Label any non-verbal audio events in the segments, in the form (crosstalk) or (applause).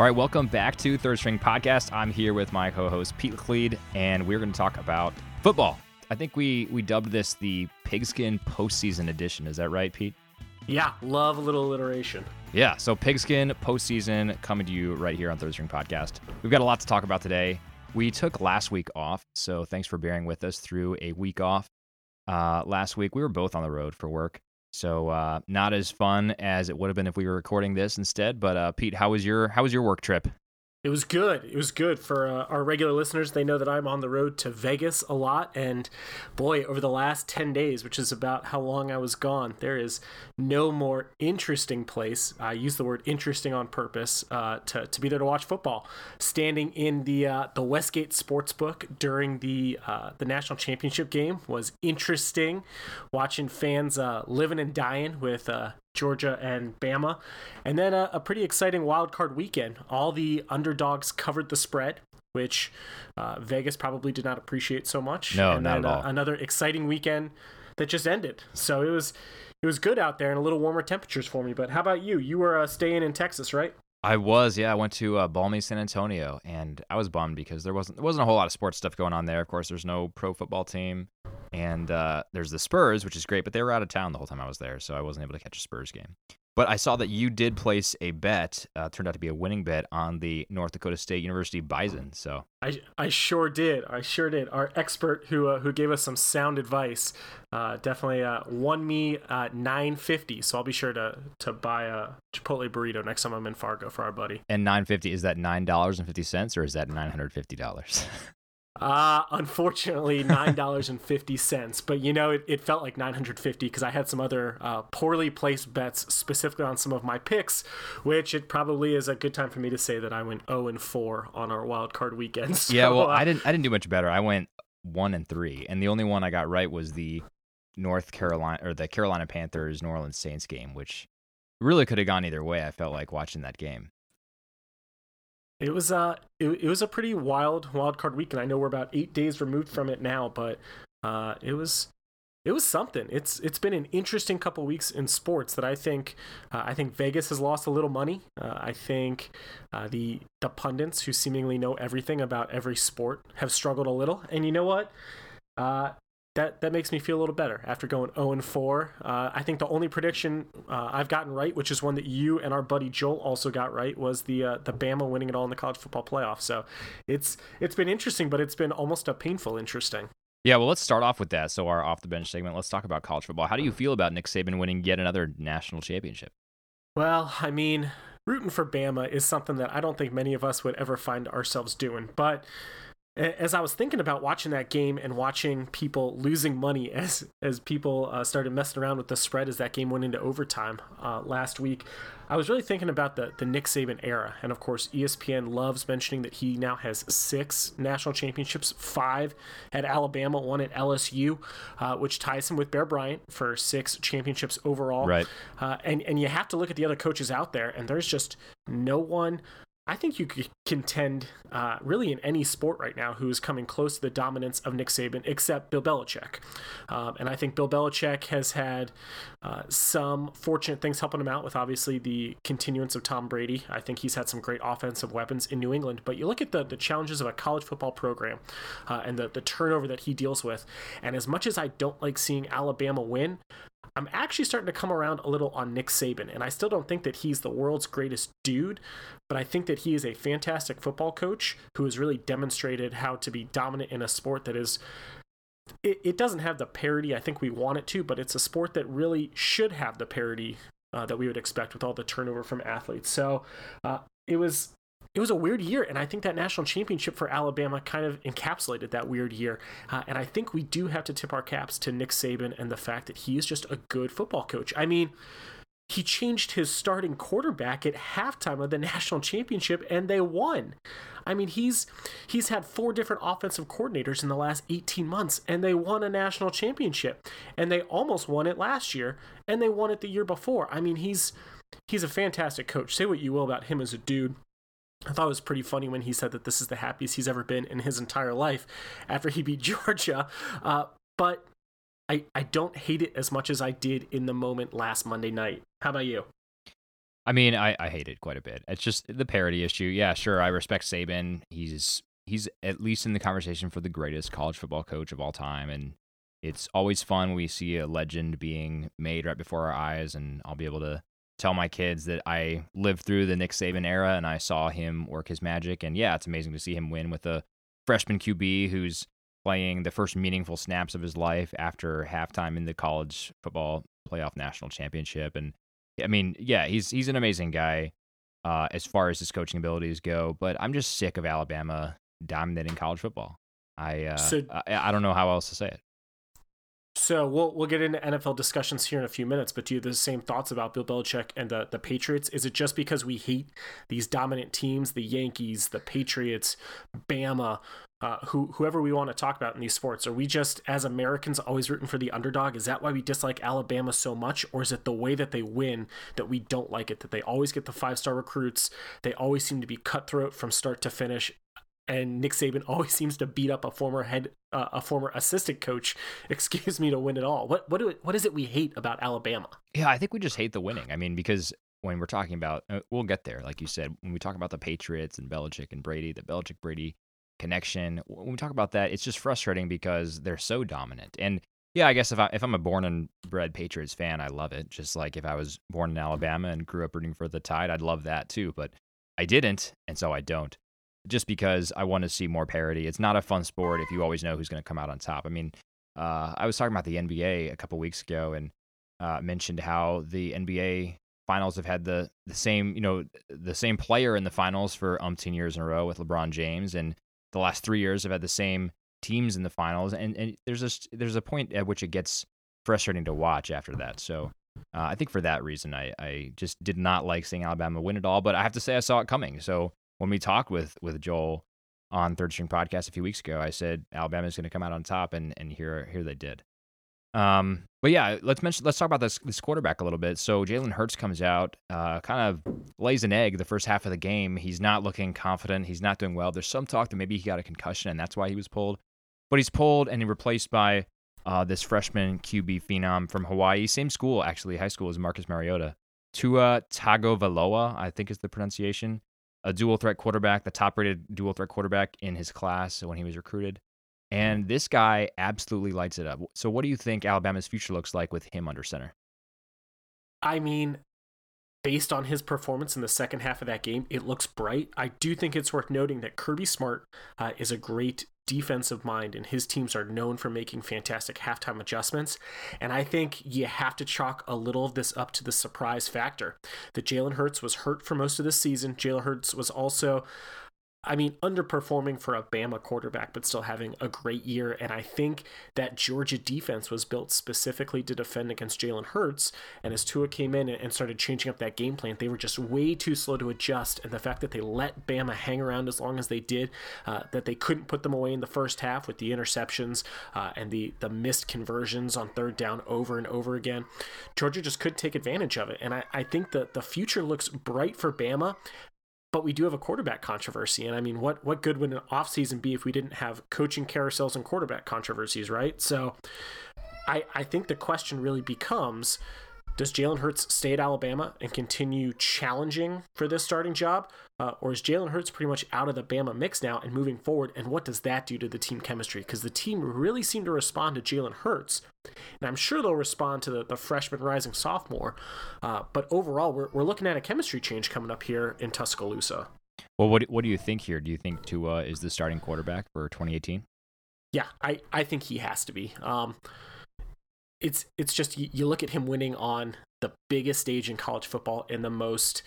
All right, welcome back to Third String Podcast. I'm here with my co-host Pete Laclede, and we're going to talk about football. I think we we dubbed this the Pigskin Postseason Edition. Is that right, Pete? Yeah, love a little alliteration. Yeah, so Pigskin Postseason coming to you right here on Third String Podcast. We've got a lot to talk about today. We took last week off, so thanks for bearing with us through a week off. Uh, last week we were both on the road for work, so uh, not as fun as it would have been if we were recording this instead. But uh, Pete, how was your how was your work trip? It was good. It was good for uh, our regular listeners. They know that I'm on the road to Vegas a lot, and boy, over the last ten days, which is about how long I was gone, there is no more interesting place. I use the word interesting on purpose uh, to to be there to watch football. Standing in the uh, the Westgate Sportsbook during the uh, the national championship game was interesting. Watching fans uh, living and dying with uh, Georgia and Bama. And then a, a, pretty exciting wild card weekend. All the underdogs covered the spread, which uh, Vegas probably did not appreciate so much. No, and not then, at all. Uh, another exciting weekend that just ended. So it was it was good out there and a little warmer temperatures for me. But how about you? You were uh, staying in Texas, right? I was, yeah. I went to uh, balmy San Antonio, and I was bummed because there wasn't there wasn't a whole lot of sports stuff going on there. Of course, there's no pro football team, and uh, there's the Spurs, which is great, but they were out of town the whole time I was there, so I wasn't able to catch a Spurs game. But I saw that you did place a bet, uh, turned out to be a winning bet on the North Dakota State University Bison. So I, I sure did. I sure did. Our expert who uh, who gave us some sound advice uh, definitely uh, won me uh, nine fifty. So I'll be sure to to buy a Chipotle burrito next time I'm in Fargo for our buddy. And nine fifty is that nine dollars and fifty cents or is that nine hundred fifty dollars? (laughs) Uh, unfortunately, nine dollars and fifty cents. But you know, it, it felt like nine hundred fifty because I had some other uh, poorly placed bets specifically on some of my picks, which it probably is a good time for me to say that I went zero and four on our wild card weekend. (laughs) So, yeah, well, uh, I didn't I didn't do much better. I went one and three, and the only one I got right was the North Carolina or the Carolina Panthers New Orleans Saints game, which really could have gone either way. I felt like watching that game. It was uh it, it was a pretty wild wild card weekend. I know we're about eight days removed from it now, but uh it was it was something. It's it's been an interesting couple weeks in sports that I think uh, I think Vegas has lost a little money. Uh, I think uh, the the pundits who seemingly know everything about every sport have struggled a little. And you know what? That that makes me feel a little better after going 0 and 4. Uh, I think the only prediction uh, I've gotten right, which is one that you and our buddy Joel also got right, was the uh, the Bama winning it all in the college football playoff. So it's it's been interesting, but it's been almost a painful interesting. Yeah, well, let's start off with that. So our off the bench segment. Let's talk about college football. How do you feel about Nick Saban winning yet another national championship? Well, I mean, rooting for Bama is something that I don't think many of us would ever find ourselves doing, but as I was thinking about watching that game and watching people losing money (laughs) as as people uh, started messing around with the spread as that game went into overtime uh, last week, I was really thinking about the the Nick Saban era, and of course ESPN loves mentioning that he now has six national championships, five at Alabama, one at LSU, uh, which ties him with Bear Bryant for six championships overall. Right. Uh, and and you have to look at the other coaches out there, and there's just no one I think you could contend uh, really in any sport right now who is coming close to the dominance of Nick Saban, except Bill Belichick. Um, and I think Bill Belichick has had uh, some fortunate things helping him out with obviously the continuance of Tom Brady. I think he's had some great offensive weapons in New England. But you look at the, the challenges of a college football program uh, and the, the turnover that he deals with. And as much as I don't like seeing Alabama win, I'm actually starting to come around a little on Nick Saban, and I still don't think that he's the world's greatest dude, but I think that he is a fantastic football coach who has really demonstrated how to be dominant in a sport that is. It, it doesn't have the parity I think we want it to, but it's a sport that really should have the parity uh, that we would expect with all the turnover from athletes. So uh, it was it was a weird year, and I think that national championship for Alabama kind of encapsulated that weird year. Uh, and I think we do have to tip our caps to Nick Saban and the fact that he is just a good football coach. I mean, he changed his starting quarterback at halftime of the (laughs) national championship, and they won. I mean, he's he's had four different offensive coordinators in the last 18 months, and they won a national championship, and they almost won it last year, and they won it the year before. I mean, he's he's a fantastic coach. Say what you will about him as a dude. I thought it was pretty funny when he said that this is the happiest he's ever been in his entire life after he beat (laughs) Georgia. Uh, but I, I don't hate it as much as I did in the moment last Monday night. How about you? I mean, I, I hate it quite a bit. It's just the parity issue. Yeah, sure. I respect Saban. He's he's at least in the conversation for the greatest college football coach of all time, and it's always fun when we see a legend being made right before our eyes. And I'll be able to tell my kids that I lived through the Nick Saban era and I saw him work his magic. And yeah, it's amazing to see him win with a freshman QB who's playing the first meaningful snaps of his life after halftime in the college football playoff national championship. And I mean, yeah, he's he's an amazing guy uh, as far as his coaching abilities go. But I'm just sick of Alabama dominating college football. I uh, so, I, I don't know how else to say it. So we'll we'll get into NFL discussions here in a few minutes, but do you have the same thoughts about Bill Belichick and the, the Patriots? Is it just because we hate these dominant teams, the Yankees, the Patriots, Bama, uh, who whoever we want to talk about in these sports? Are we just as Americans always rooting for the underdog? Is that why we dislike Alabama so much, or is it the way that they win that we don't like it? That they always get the five star recruits, they always seem to be cutthroat from start to finish, and Nick Saban always (laughs) seems to beat up a former head, uh, a former assistant coach, (laughs) excuse me, to win it all. What what do what is it we hate about Alabama? Yeah, I think we just hate the winning. I mean, because when we're talking about, uh, we'll get there, like you said, when we talk about the Patriots and Belichick and Brady, the Belichick Brady connection, when we talk about that, it's just frustrating because they're so dominant. And yeah, I guess if I if I'm a born and bred Patriots fan, I love it. Just like if I was born in Alabama and grew up rooting for the Tide, I'd love that too. But I didn't, and so I don't just because I want to see more parity. It's not a fun sport if you always know who's going to come out on top. I mean, uh, I was talking about the NBA a couple weeks ago and uh, mentioned how the NBA finals have had the the same you know the same player in the finals for umpteen years in a row with LeBron James, and the last three years have had the same teams in the finals. And and there's a there's a point at which it gets frustrating to watch after that. So. Uh, I think for that reason, I, I just did not like seeing Alabama win it all, but I have to say I saw it coming. So when we talked with with Joel on Third String Podcast a few weeks ago, I said Alabama's going to come out on top, and and here here they did. Um, but yeah, let's mention let's talk about this this quarterback a little bit. So Jalen Hurts comes out, uh, kind of lays an egg the first half of the game. He's not looking confident. He's not doing well. There's some talk that maybe he got a concussion and that's why he was pulled. But he's pulled and replaced by uh, this freshman QB phenom from Hawaii, same school actually, high school as Marcus Mariota. Tua Tagovailoa, I think is the pronunciation a dual threat quarterback, the top rated dual threat quarterback in his class when he was recruited. And this guy absolutely lights it up. So, what do you think Alabama's future looks like with him under center? I mean, based on his performance in the second half of that game, it looks bright. I do think it's worth noting that Kirby Smart uh, is a great defensive mind, and his teams are known for making fantastic halftime adjustments. And I think you have to chalk a little of this up to the surprise factor. That Jalen Hurts was hurt for most of the season. Jalen Hurts was also I mean, underperforming for a Bama quarterback, but still having a great year. And I think that Georgia defense was built specifically to defend against Jalen Hurts. And as Tua came in and started changing up that game plan, they were just way too slow to adjust. And the fact that they let Bama hang around as long as they did, uh, that they couldn't put them away in the first half with the interceptions uh, and the, the missed conversions on third down over and over again, Georgia just couldn't take advantage of it. And I, I think that the future looks bright for Bama but we do have a quarterback controversy. And I mean, what what good would an offseason be if we didn't have coaching carousels and quarterback controversies, right? So I, I think the question really becomes does Jalen Hurts stay at Alabama and continue challenging for this starting job? Uh, or is Jalen Hurts pretty much out of the Bama mix now and moving forward? And what does that do to the team chemistry? Because the team really seemed to respond to Jalen Hurts. And I'm sure they'll respond to the, the freshman rising sophomore. Uh, but overall, we're, we're looking at a chemistry change coming up here in Tuscaloosa. Well, what, what do you think here? Do you think Tua is the starting quarterback for 2018? Yeah, I, I think he has to be. Um, it's it's just you, look at him winning on the biggest stage in college football in the most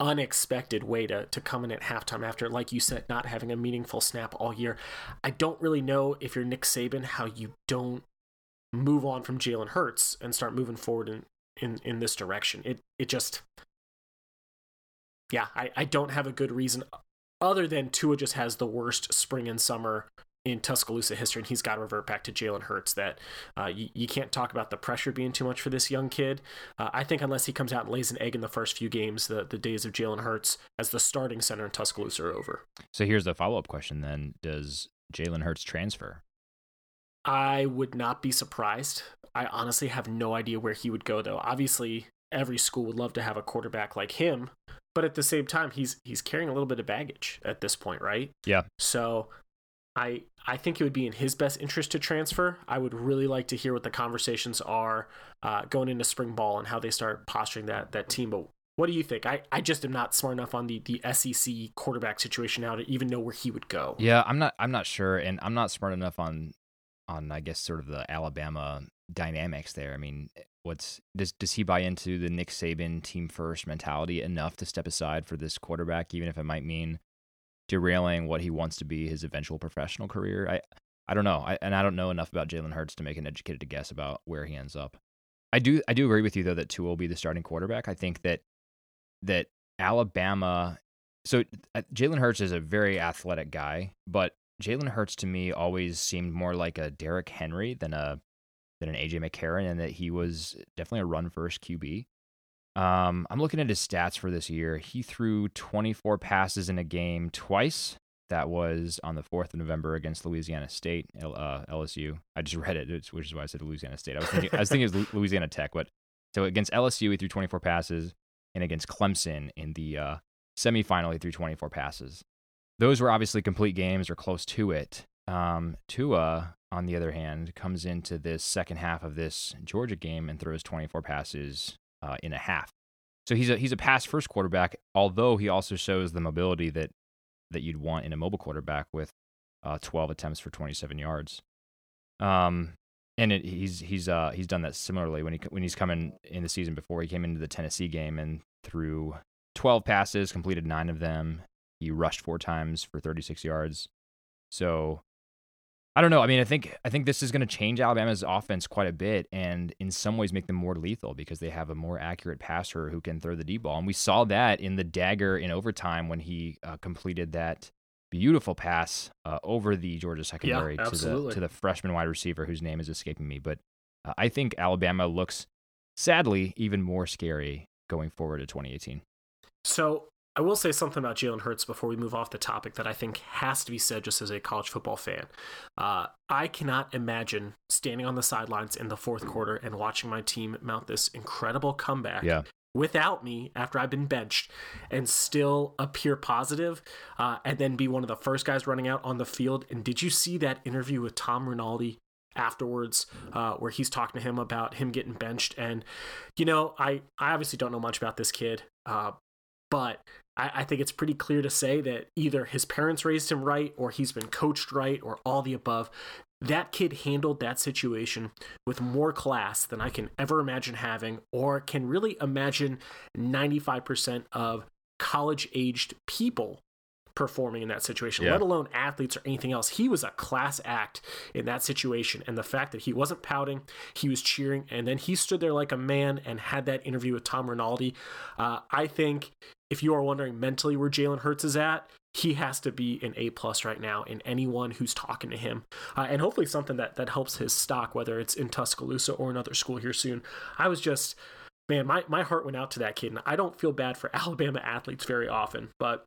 unexpected way to, to come in at halftime after, like you said, not having a meaningful snap all year. I don't really know if you're Nick Saban how you don't move on from Jalen Hurts and start moving forward in, in, in this direction. It it just yeah, I, I don't have a good reason other than Tua just has the worst spring and summer in Tuscaloosa history, and he's got to revert back to Jalen Hurts. That uh, you, you, can't talk about the pressure being too much for this young kid. Uh, I think unless he comes out and lays an egg in the first few games, the, the days of Jalen Hurts as the starting center in Tuscaloosa are over. So here's the follow up question then: Does Jalen Hurts transfer? I would not be surprised. I honestly have no idea where he would go, though. Obviously, every school would love to have a quarterback like him, but at the same time, he's he's carrying a little bit of baggage at this point, right? Yeah. So I I think it would be in his best interest to transfer. I would really like to hear what the conversations are uh, going into spring ball and how they start posturing that that team. But what do you think? I, I just am not smart enough on the, the SEC quarterback situation now to even know where he would go. Yeah, I'm not I'm not sure, and I'm not smart enough on on I guess sort of the Alabama dynamics there. I mean, what's does does he buy into the Nick Saban team first mentality enough to step aside for this quarterback, even if it might mean derailing what he wants to be his eventual professional career? I I don't know, I, and I don't know enough about Jalen Hurts to make an educated guess about where he ends up. I do I do agree with you though that Tua will be the starting quarterback. I think that that Alabama. So uh, Jalen Hurts is a very athletic guy, but Jalen Hurts to me always seemed more like a Derrick Henry than a than an AJ McCarron, and that he was definitely a run first QB. Um, I'm looking at his stats for this year. He threw 24 passes in a game twice. That was on the 4th of November against Louisiana State, uh, LSU. I just (laughs) read it, which is why I said Louisiana State. I was thinking, I was thinking it was Louisiana Tech, but so against LSU, he threw 24 passes, and against Clemson in the uh, semifinal, he threw 24 passes. Those were obviously complete games or close to it. Um, Tua, on the other hand, comes into this second half of this Georgia game and throws 24 passes uh, in a half. So he's a he's a pass first quarterback, although he also shows the mobility that that you'd want in a mobile quarterback with uh, 12 attempts for 27 yards. Um, and it, he's he's uh he's done that similarly when he when he's coming in the season before he came into the Tennessee game and threw 12 passes, completed nine of them. He rushed four times for 36 yards. So I don't know. I mean, I think I think this is going to change Alabama's offense quite a bit, and in some ways make them more lethal because they have a more accurate passer who can throw the deep ball. And we saw that in the dagger in overtime when he uh, completed that beautiful pass uh, over the Georgia secondary yeah, to the to the freshman wide receiver whose name is escaping me. But uh, I think Alabama looks sadly even more scary going forward to 2018. So I will say something about Jalen Hurts before we move off the topic that I think has to be said just as a college football fan. Uh, I cannot imagine standing on the sidelines in the fourth quarter and watching my team mount this incredible comeback yeah. without me after I've been benched and still appear positive, uh, and then be one of the first guys running out on the field. And did you see that interview with Tom Rinaldi afterwards uh, where he's talking to him about him getting benched and you know i i obviously don't know much about this kid uh, but I, I, think it's pretty clear to say that either his parents raised him right or he's been coached right or all the above. That kid handled that situation with more class than i can ever imagine having or can really imagine 95% of college aged people performing in that situation, yeah. let alone athletes or anything else. He was a class act in that situation. And the fact that he wasn't pouting, he was cheering, and then he stood there like a man and had that interview with Tom Rinaldi. Uh, I think if you are wondering mentally where Jalen Hurts is at, he has to be an A plus right now in anyone who's talking to him, uh, and hopefully something that that helps his stock, whether it's in Tuscaloosa or another school here soon. I was just, man, my my heart went out to that kid, and I don't feel bad for (laughs) Alabama athletes very often, but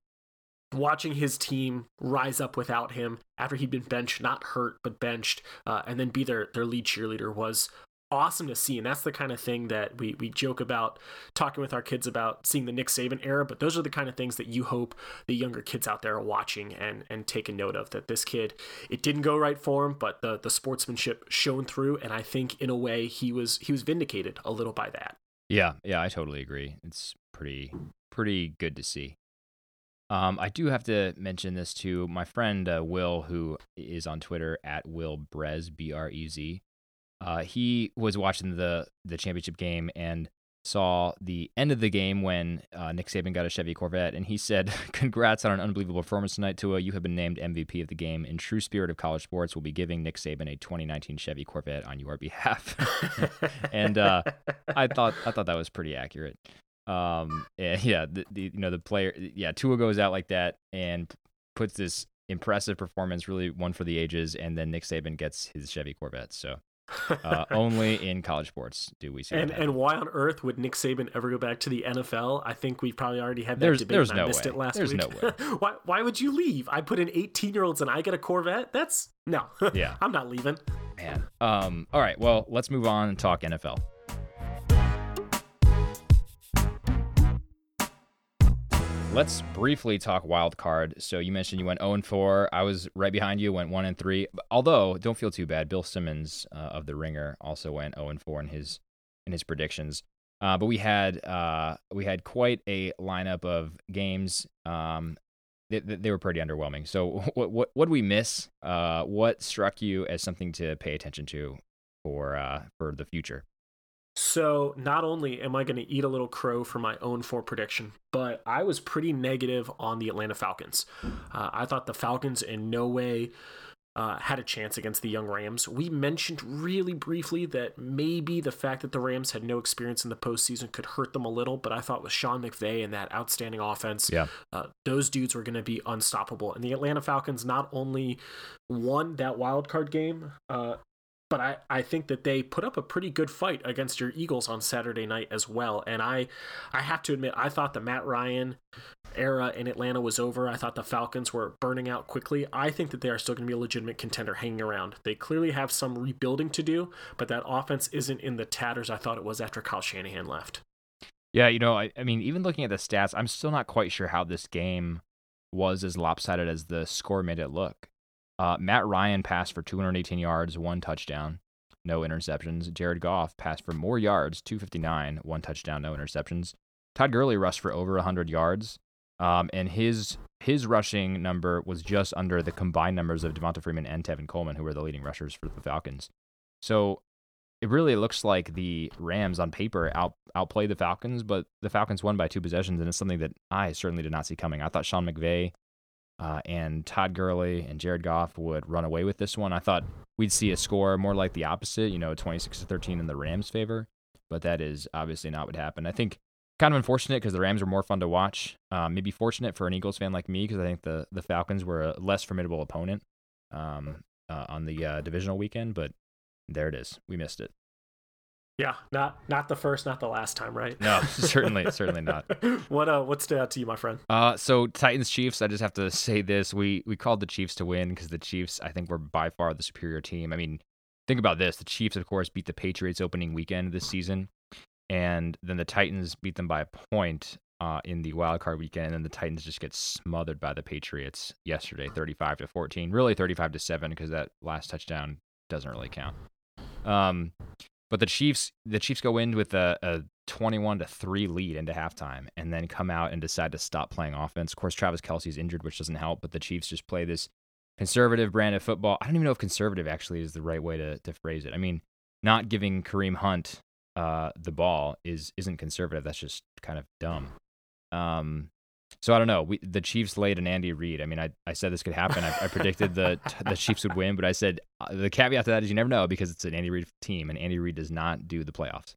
watching his team rise up without him after he'd been benched, not hurt, but benched, uh, and then be their, their lead cheerleader was awesome to see. And that's the kind of thing that we, we joke about talking with our kids about seeing the Nick Saban era. But those are the kind of things that you hope the younger kids out there are watching and, and taking note of that this kid, it didn't go right for him, but the, the sportsmanship shone through. And I think in a way he was, he was vindicated a little by that. Yeah. Yeah. I totally agree. It's pretty, pretty good to see. Um, I do have to mention this to my friend uh, Will, who is on Twitter at Will Brez B R E Z. Uh, he was watching the the championship game and saw the end of the game when uh, Nick Saban got a Chevy Corvette, and he said, (laughs) "Congrats on an unbelievable performance tonight, Tua. You have been named MVP of the game. In true spirit of college sports, we'll be giving Nick Saban a 2019 Chevy Corvette on your behalf." (laughs) and uh, I thought I thought that was pretty accurate. Um, and (laughs) yeah, the, the you know the player, yeah, Tua goes out like that and puts this impressive performance, really one for the ages, and then Nick Saban gets his Chevy Corvette. So. uh, (laughs) only in college sports do we see. And and why on earth would Nick Saban ever go back to the NFL? I think we probably already had that there's, debate. There's no I missed way. it last there's week. no way. (laughs) why why would you leave? I put in 18 year olds and I get a Corvette. That's no. Yeah, I'm not leaving. Man. Um. All right. Well, let's move on and talk NFL. Let's briefly talk wild card. So you mentioned you went 0 and 4. I was right behind you, went 1 and 3. Although, don't feel too bad. Bill Simmons uh, of the Ringer also went 0 and 4 in his in his predictions. Uh, but we had uh, we had quite a lineup of games. Um, they, they were pretty underwhelming. So (laughs) what what what did we miss? Uh, what struck you as something to pay attention to for uh, for the future? So not only am I going to eat a little crow for my own four prediction, but I was pretty negative on the Atlanta Falcons. Uh, I thought the Falcons in no way uh, had a chance against the young Rams. We mentioned really briefly that maybe the fact that the Rams had no experience in the postseason could hurt them a little, but I thought with Sean McVay and that outstanding offense, yeah. Uh, those dudes were going to be unstoppable. And the Atlanta Falcons not only won that wild card game, uh, but I, I think that they put up a pretty good fight against your Eagles on Saturday night as well. And I I have to admit, I thought the Matt Ryan era in Atlanta was over. I thought the Falcons were burning out quickly. I think that they are still going to be a legitimate contender hanging around. They clearly have some rebuilding to do, but that offense isn't in the tatters I thought it was after Kyle Shanahan left. Yeah, you know, I, I mean, even looking at the stats, I'm still not quite sure how this game was as lopsided as the score made it look. Uh, Matt Ryan passed for 218 yards, one touchdown, no interceptions. Jared Goff passed for more yards, 259, one touchdown, no interceptions. Todd Gurley rushed for over 100 yards, um, and his his rushing number was just under the combined numbers of Devonta Freeman and Tevin Coleman, who were the leading rushers for the Falcons. So it really looks like the Rams on paper out outplayed the Falcons, but the Falcons won by two possessions, and it's something that I certainly did not see coming. I thought Sean McVay uh, and Todd Gurley and Jared Goff would run away with this one. I thought we'd see a score more like the opposite, you know, 26 to 13 in the Rams' favor, but that is obviously not what happened. I think kind of unfortunate because the Rams were more fun to watch. Um, maybe fortunate for an Eagles fan like me because I think the the Falcons were a less formidable opponent um, uh, on the uh, divisional weekend, but there it is. We missed it. Yeah, not not the first, not the last time, right? No, (laughs) certainly, certainly not. what uh, what stood out to you, my friend? Uh, so Titans Chiefs. I just have to say this: we we called the Chiefs to win because the Chiefs, I think, were by far the superior team. I mean, think about this: the Chiefs, of course, beat the Patriots opening weekend this season, and then the Titans beat them by a point uh, in the wild card weekend, and then the Titans just get smothered by the Patriots yesterday, thirty-five to fourteen, really thirty-five to seven, because that last touchdown doesn't really count. Um, but the Chiefs, the Chiefs go in with a, a 21 to three lead into halftime, and then come out and decide to stop playing offense. Of course, Travis Kelce's injured, which doesn't help. But the Chiefs just play this conservative brand of football. I don't even know if conservative actually is the right way to to phrase it. I mean, not giving Kareem Hunt uh, the ball is isn't conservative. That's just kind of dumb. Um, so I don't know. We, the Chiefs laid an Andy Reid. I mean, I, I said this could happen. I, I predicted the (laughs) the Chiefs would win, but I said uh, the caveat to that is you never know because it's an Andy Reid team, and Andy Reid does not do the playoffs.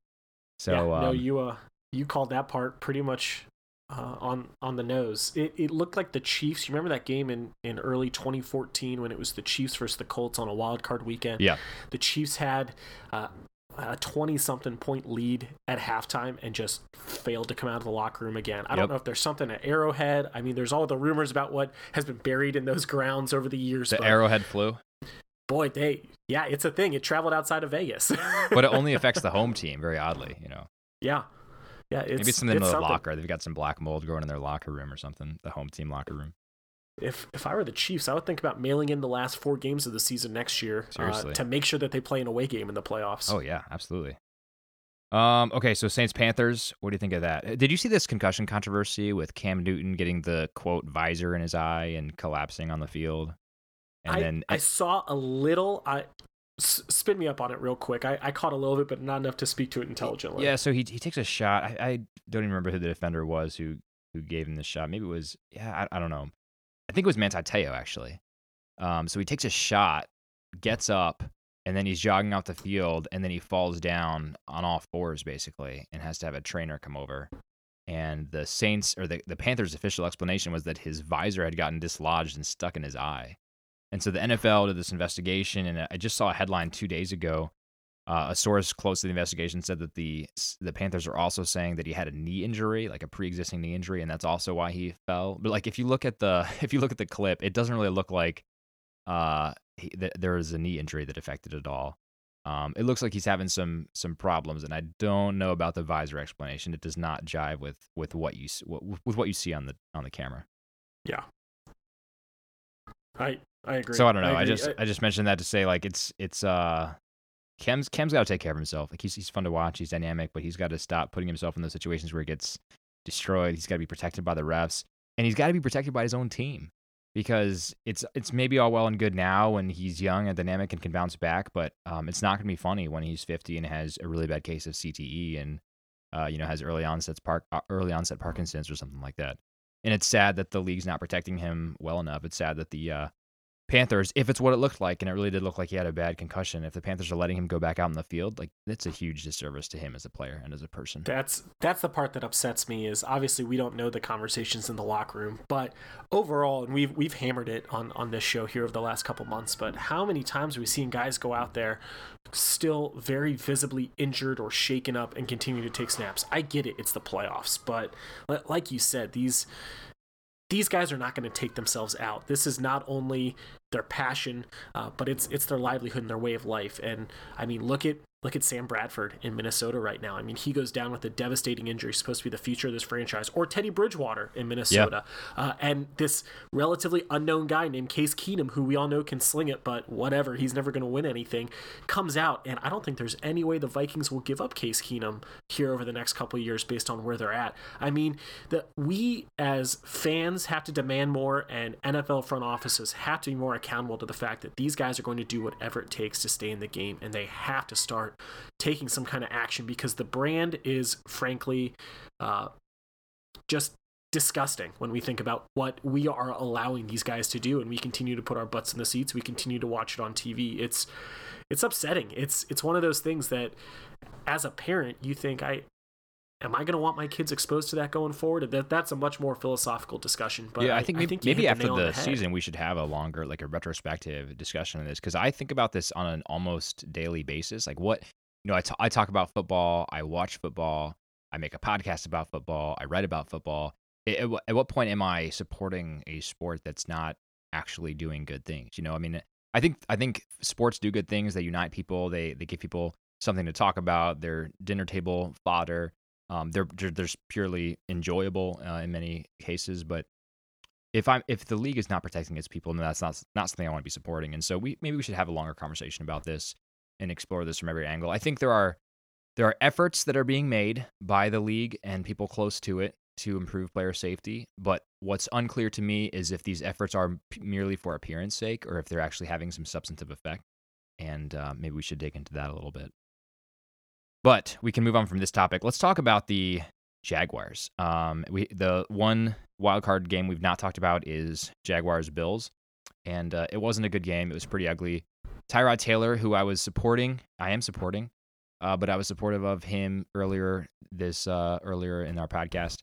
So yeah, um, no, you uh you called that part pretty much uh, on on the nose. It it looked like the Chiefs. You remember that game in in early 2014 when it was the Chiefs versus the Colts on a wild card weekend. Yeah, the Chiefs had. Uh, a 20 something point lead at halftime and just failed to come out of the locker room again. I yep. don't know if there's something at Arrowhead. I mean, there's all the rumors about what has been buried in those grounds over the years. The Arrowhead flu. Boy, they yeah, it's a thing. It traveled outside of Vegas, (laughs) but it only affects the home team. Very oddly, you know. Yeah, yeah. It's, Maybe it's something it's in the something. locker. They've got some black mold growing in their locker room or something. The home team locker room if if I were the Chiefs, I would think about mailing in the last four games of the season next year uh, to make sure that they play an away game in the playoffs. Oh yeah, absolutely. Um, okay, so Saints Panthers. What do you think of that? Did you see this concussion controversy with Cam Newton getting the quote visor in his eye and collapsing on the field? And I, then I saw a little. I s- spin me up on it real quick. I, I caught a little bit, but not enough to speak to it intelligently. Yeah, so he he takes a shot. I, I don't even remember who the defender was who who gave him the shot. Maybe it was yeah. I, I don't know. I think it was Manti Te'o actually. Um, so he takes a shot, gets up, and then he's jogging off the field, and then he falls down on all fours basically, and has to have a trainer come over. And the Saints or the, the Panthers' official explanation was that his visor had gotten dislodged and stuck in his eye. And so the NFL did this investigation, and I just saw a headline two days ago uh, a source close to the investigation said that the the Panthers are also saying that he had a knee injury, like a pre-existing knee injury, and that's also why he fell. But like if you look at the (laughs) if you look at the clip, it doesn't really look like uh he, th- there was a knee injury that affected it all. Um, it looks like he's having some some problems, and I don't know about the visor explanation. It does not jive with with what you with what you see on the on the camera. Yeah, I I agree. So I don't know. I, I, just I, I, just mentioned that to say like it's it's uh Cam's Cam's got to take care of himself. Like he's he's fun to watch. He's dynamic, but he's got to stop putting himself in those situations where he gets destroyed. He's got to be protected by the refs, and he's got to be protected by his own team because it's it's maybe all well and good now when he's young and dynamic and can bounce back, but um, it's not going to be funny when he's 50 and has a really bad case of CTE and uh, you know has early onset park uh, early onset Parkinson's or something like that. And it's sad that the league's not protecting him well enough. It's sad that the uh, Panthers, if it's what it looked like, and it really did look like he had a bad concussion, if the Panthers are letting him go back out in the field, like that's a huge disservice to him as a player and as a person. That's that's the part that upsets me is obviously we don't know the conversations in the locker room, but overall, and we've we've hammered it on on this show here over the last couple months, but how many times we've we seen guys go out there still very visibly injured or shaken up and continue to take snaps? I get it, it's the playoffs, but like you said, these these guys are not going to take themselves out. This is not only their passion, uh, but it's it's their livelihood and their way of life. And I mean, look at Look at Sam Bradford in Minnesota right now. I mean, he goes down with a devastating injury, supposed to be the future of this franchise, or Teddy Bridgewater in Minnesota. Uh, and this relatively unknown guy named Case Keenum, who we all know can sling it, but whatever, he's never going to win anything, comes out. And I don't think there's any way the Vikings will give up Case Keenum here over the next couple years based on where they're at. I mean, that we as fans have to demand more, and NFL front offices have to be more accountable to the fact that these guys are going to do whatever it takes to stay in the game, and they have to start taking some kind of action because the brand is frankly uh, just disgusting when we think about what we are allowing these guys to do and we continue to put our butts in the seats. We continue to watch it on TV it's it's upsetting. It's it's one of those things that as a parent you think I am I going to want my kids exposed to that going forward? That that's a much more philosophical discussion. But yeah, I, think maybe, I think maybe after the, the season we should have a longer, like a retrospective discussion of this because I think about this on an almost daily basis. Like what you know, I, t- I talk about football, I watch football, I make a podcast about football, I write about football. At, at what point am I supporting a sport that's not actually doing good things? You know, I mean, I think I think sports do good things. They unite people. They they give people something to talk about. They're dinner table fodder. Um, they're they're purely enjoyable uh, in many cases, but if I'm if the league is not protecting its people, then that's not not something I want to be supporting. And so we maybe we should have a longer conversation about this and explore this from every angle. I think there are there are efforts that are being made by the league and people close to it to improve player safety, but what's unclear to me is if these efforts are merely for appearance sake or if they're actually having some substantive effect. And uh, maybe we should dig into that a little bit. But we can move on from this topic. Let's talk about the Jaguars. Um, we the one wild card game we've not talked about is Jaguars Bills, and uh, it wasn't a good game. It was pretty ugly. Tyrod Taylor, who I was supporting, I am supporting, uh, but I was supportive of him earlier this uh, earlier in our podcast.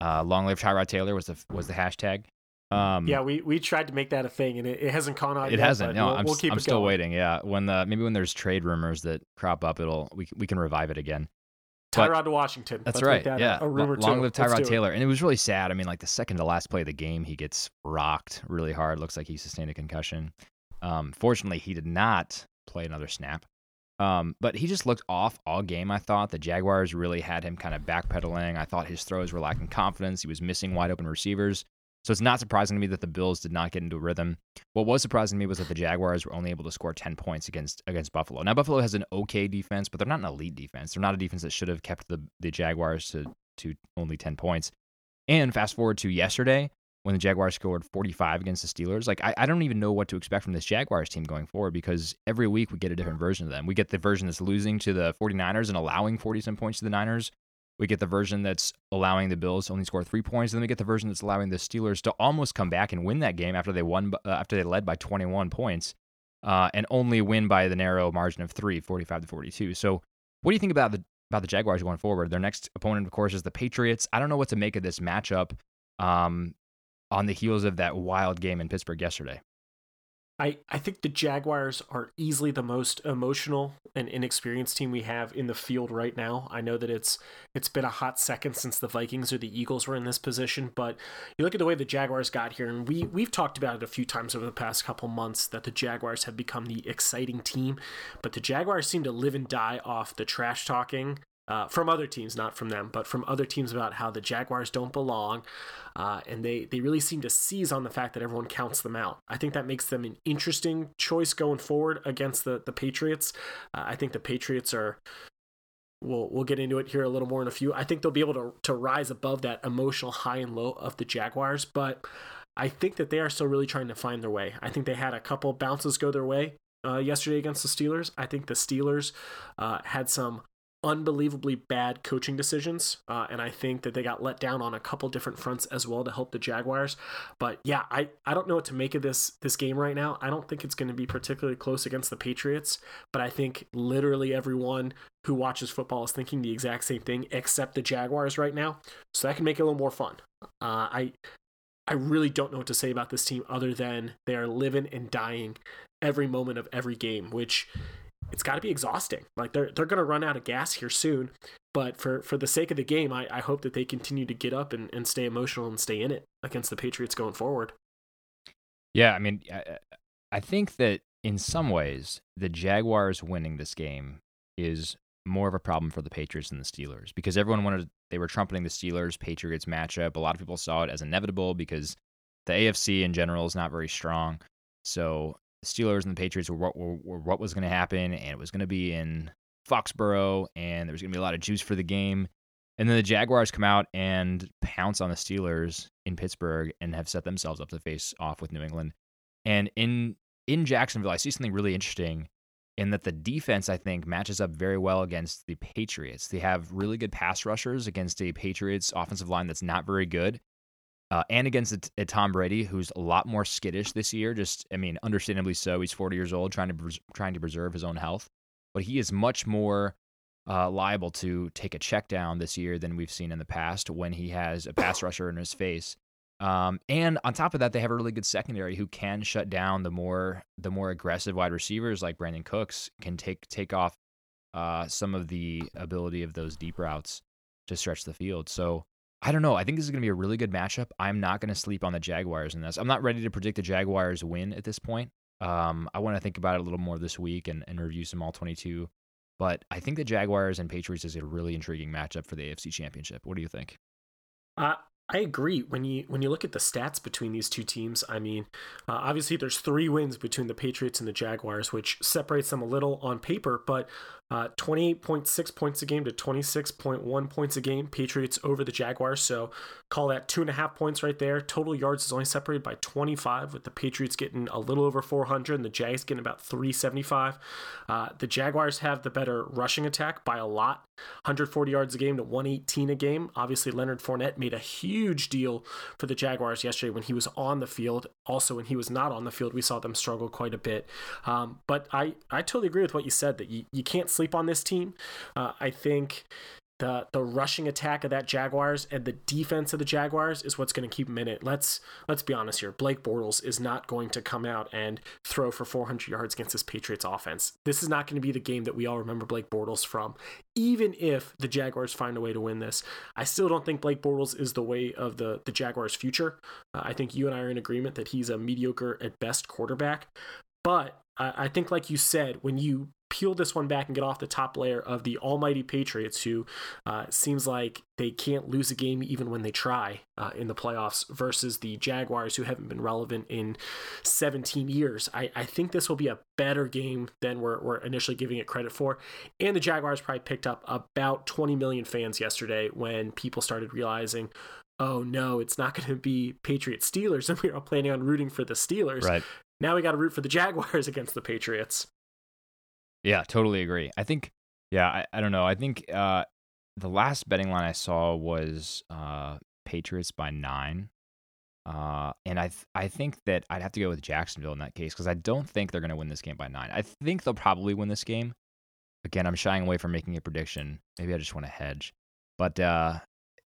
Uh, long live Tyrod Taylor was the was the hashtag. Um, yeah, we, we tried to make that a thing, and it, it hasn't caught on. It yet, hasn't. No, we'll, I'm, we'll keep I'm still going. waiting. Yeah, when the maybe when there's trade rumors that crop up, it'll we we can revive it again. Tyrod but, to Washington. That's Let's right. That yeah, a, a rumor long too. live Tyrod Taylor. And it was really sad. I mean, like the second to last play of the game, he gets rocked really hard. Looks like he sustained a concussion. Um, fortunately, he did not play another snap. Um, but he just looked off all game. I thought the Jaguars really had him kind of backpedaling. I thought his throws were lacking confidence. He was missing wide open receivers. So it's not surprising to me that the Bills did not get into a rhythm. What was surprising to me was that the Jaguars were only able to score 10 points against against Buffalo. Now Buffalo has an okay defense, but they're not an elite defense. They're not a defense that should have kept the, the Jaguars to to only 10 points. And fast forward to yesterday when the Jaguars scored 45 against the Steelers. Like I, I don't even know what to expect from this Jaguars team going forward because every week we get a different version of them. We get the version that's losing to the 49ers and allowing 40 some points to the Niners. We get the version that's allowing the Bills to only score three points, and then we get the version that's allowing the Steelers to almost come back and win that game after they won uh, after they led by 21 points, uh, and only win by the narrow margin of three, 45 to 42. So, what do you think about the about the Jaguars going forward? Their next opponent, of course, is the Patriots. I don't know what to make of this matchup um, on the heels of that wild game in Pittsburgh yesterday. I, I think the Jaguars are easily the most emotional and inexperienced team we have in the field right now. I know that it's it's been a hot second since the Vikings or the Eagles were in this position, but you look at the way the Jaguars got here, and we we've talked about it a few times over the past couple months that the Jaguars have become the exciting team, but the Jaguars seem to live and die off the trash talking uh, from other teams, not from them, but from other teams about how the Jaguars don't belong. Uh, and they, they really seem to seize on the fact that everyone counts them out. I think that makes them an interesting choice going forward against the, the Patriots. Uh, I think the Patriots are. We'll, we'll get into it here a little more in a few. I think they'll be able to, to rise above that emotional high and low of the Jaguars, but I think that they are still really trying to find their way. I think they had a couple bounces go their way uh, yesterday against the Steelers. I think the Steelers uh, had some unbelievably bad coaching decisions, uh, and I think that they got let down on a couple different fronts as well to help the Jaguars. But yeah, I, I don't know what to make of this this game right now. I don't think it's going to be particularly close against the Patriots, but I think literally everyone who watches football is thinking the exact same thing, except the Jaguars right now. So that can make it a little more fun. Uh, I I really don't know what to say about this team other than they are living and dying every moment of every game, which it's got to be exhausting. Like they're they're going to run out of gas here soon. But for for the sake of the game, I, I hope that they continue to get up and, and stay emotional and stay in it against the Patriots going forward. Yeah, I mean, I, I think that in some ways the Jaguars winning this game is more of a problem for the Patriots than the Steelers because everyone wanted they were trumpeting the Steelers Patriots matchup. A lot of people saw it as inevitable because the AFC in general is not very strong. So the Steelers and the Patriots were what, were, were what was going to happen, and it was going to be in Foxborough, and there was going to be a lot of juice for the game. And then the Jaguars come out and pounce on the Steelers in Pittsburgh and have set themselves up to face off with New England. And in in Jacksonville, I see something really interesting in that the defense, I think, matches up very well against the Patriots. They have really good pass rushers against a Patriots offensive line that's not very good uh, and against a, a, Tom Brady, who's a lot more skittish this year. Just, I mean, understandably so. He's 40 years old, trying to pres- trying to preserve his own health, but he is much more uh, liable to take a check down this year than we've seen in the past when he has a pass rusher in his face. Um, and on top of that, they have a really good secondary who can shut down the more the more aggressive wide receivers like Brandin Cooks can take take off uh, some of the ability of those deep routes to stretch the field. So I don't know. I think this is going to be a really good matchup. I'm not going to sleep on the Jaguars in this. I'm not ready to predict the Jaguars win at this point. Um, I want to think about it a little more this week and, and review some all 22. But I think the Jaguars and Patriots is a really intriguing matchup for the AFC Championship. What do you think? Uh, I agree. When you when you look at the stats between these two teams, I mean, uh, obviously there's three wins between the Patriots and the Jaguars, which separates them a little on paper. But uh, 28.6 points a game to 26.1 points a game. Patriots over the Jaguars. So call that two and a half points right there. Total yards is only separated by 25, with the Patriots getting a little over 400 and the Jags getting about 375. Uh, the Jaguars have the better rushing attack by a lot 140 yards a game to 118 a game. Obviously, Leonard Fournette made a huge deal for the Jaguars yesterday when he was on the field. Also, when he was not on the field, we saw them struggle quite a bit. Um, but I, I totally agree with what you said that you, you can't sleep on this team. Uh, I think the the rushing attack of that Jaguars and the defense of the Jaguars is what's going to keep them in it. Let's let's be honest here. Blake Bortles is not going to come out and throw for 400 yards against this Patriots offense. This is not going to be the game that we all remember Blake Bortles from. Even if the Jaguars find a way to win this, I still don't think Blake Bortles is the way of the the Jaguars' future. Uh, I think you and I are in agreement that he's a mediocre at best quarterback. But I think, like you said, when you peel this one back and get off the top layer of the almighty Patriots, who uh, seems like they can't lose a game even when they try uh, in the playoffs, versus the Jaguars, who haven't been relevant in 17 years. I, I think this will be a better game than we're, we're initially giving it credit for. And the Jaguars probably picked up about 20 million fans yesterday when people started realizing, oh no, it's not going to be Patriot Steelers, and we are planning on rooting for the Steelers. Right. Now we got to root for the Jaguars (laughs) against the Patriots. Yeah, totally agree. I think, yeah, I, I don't know. I think uh, the last betting line I saw was uh, Patriots by nine. Uh, and I th- I think that I'd have to go with Jacksonville in that case because I don't think they're going to win this game by nine. I think they'll probably win this game. Again, I'm shying away from making a prediction. Maybe I just want to hedge. But uh,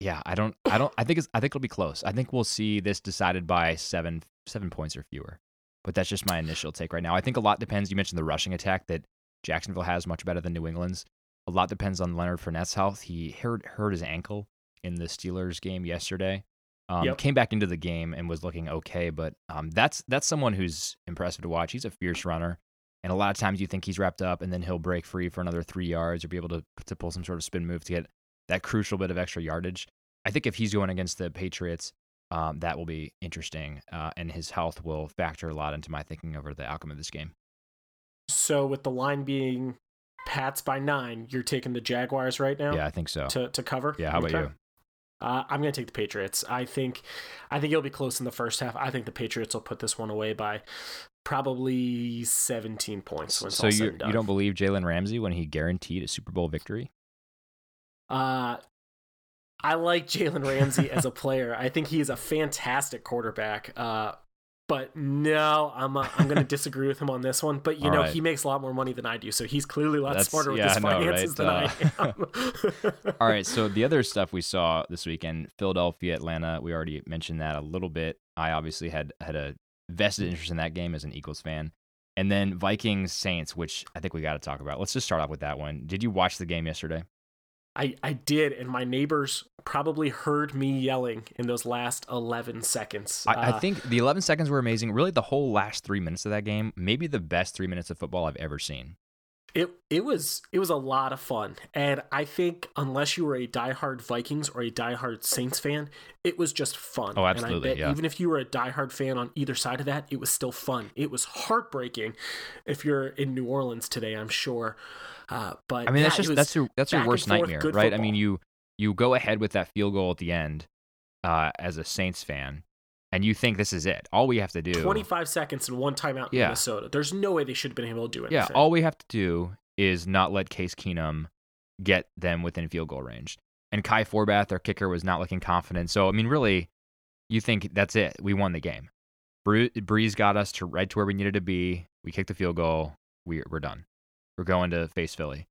yeah, I don't I don't I think it's I think it'll be close. I think we'll see this decided by seven seven points or fewer. but that's just my initial take right now. I think a lot depends. You mentioned the rushing attack that Jacksonville has much better than New England's. A lot depends on Leonard Fournette's health. He hurt hurt his ankle in the Steelers game yesterday. Um, Yep. Came back into the game and was looking okay, but um, that's that's someone who's impressive to watch. He's a fierce runner, and a lot of times you think he's wrapped up, and then he'll break free for another three yards or be able to to pull some sort of spin move to get that crucial bit of extra yardage. I think if he's going against the Patriots, um, that will be interesting, uh, and his health will factor a lot into my thinking over the outcome of this game. So with the line being Pats by nine, you're taking the Jaguars right now Yeah, I think so. to, to cover. Yeah, how about Okay. you? Uh, I'm going to take the Patriots. I think, I think it'll be close in the first half. I think the Patriots will put this one away by probably 17 points. When So you you don't believe Jalen Ramsey when he guaranteed a Super Bowl victory? Uh, I like Jalen Ramsey as a player. I think he is a fantastic quarterback. Uh, but no, I'm uh, I'm going to disagree with him on this one. But you All know, right. he makes a lot more money than I do, so he's clearly a lot That's- smarter with yeah, his I know, finances right? than Uh, I am. (laughs) All right, so the other (laughs) stuff we saw this weekend, Philadelphia, Atlanta, we already mentioned that a little bit. I obviously had had a vested interest in that game as an Eagles fan. And then Vikings Saints, which I think we got to talk about. Let's just start off with that one. Did you watch the game yesterday? I, I did, and my neighbors probably heard me yelling in those last 11 seconds. I, I Uh, think the 11 seconds were amazing. Really, the whole last three minutes of that game, maybe the best three minutes of football I've ever seen. it it was it was a lot of fun, and I think unless you were a diehard Vikings or a diehard Saints fan, it was just fun. Oh, And absolutely, I bet yeah. even if you were a diehard fan on either side of that, it was still fun. It was heartbreaking if you're in New Orleans today. I'm sure. Uh, but I mean, yeah, that's just that's your that's your worst forth, nightmare, right? I mean, you you go ahead with that field goal at the end uh, as a Saints fan, and you think this is it. All we have to do, 25 seconds and one timeout in Yeah. Minnesota. There's no way they should have been able to do it. yeah, all we have to do is not let Case Keenum get them within field goal range. And Kai Forbath, their kicker, was not looking confident. So I mean, really, you think that's it? We won the game. Brees got us to right to where we needed to be. We kicked the field goal. We we're done. We're going to face Philly.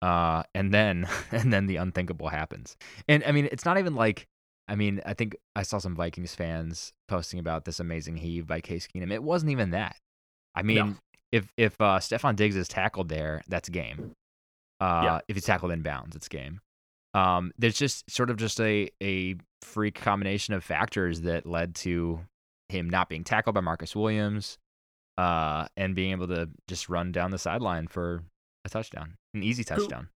Uh, and then (laughs) and then the unthinkable happens. And I mean, it's not even like I mean, I think I saw some Vikings fans posting about this amazing heave by Case Keenum. It wasn't even that. I mean, No. if if uh, Stefon Diggs is tackled there, that's game. Uh, Yeah. If he's tackled in bounds, it's game. Um, there's just sort of just a a freak combination of factors that led to him not being tackled by Marcus Williams, uh, and being able to just run down the sideline for a touchdown, an easy touchdown.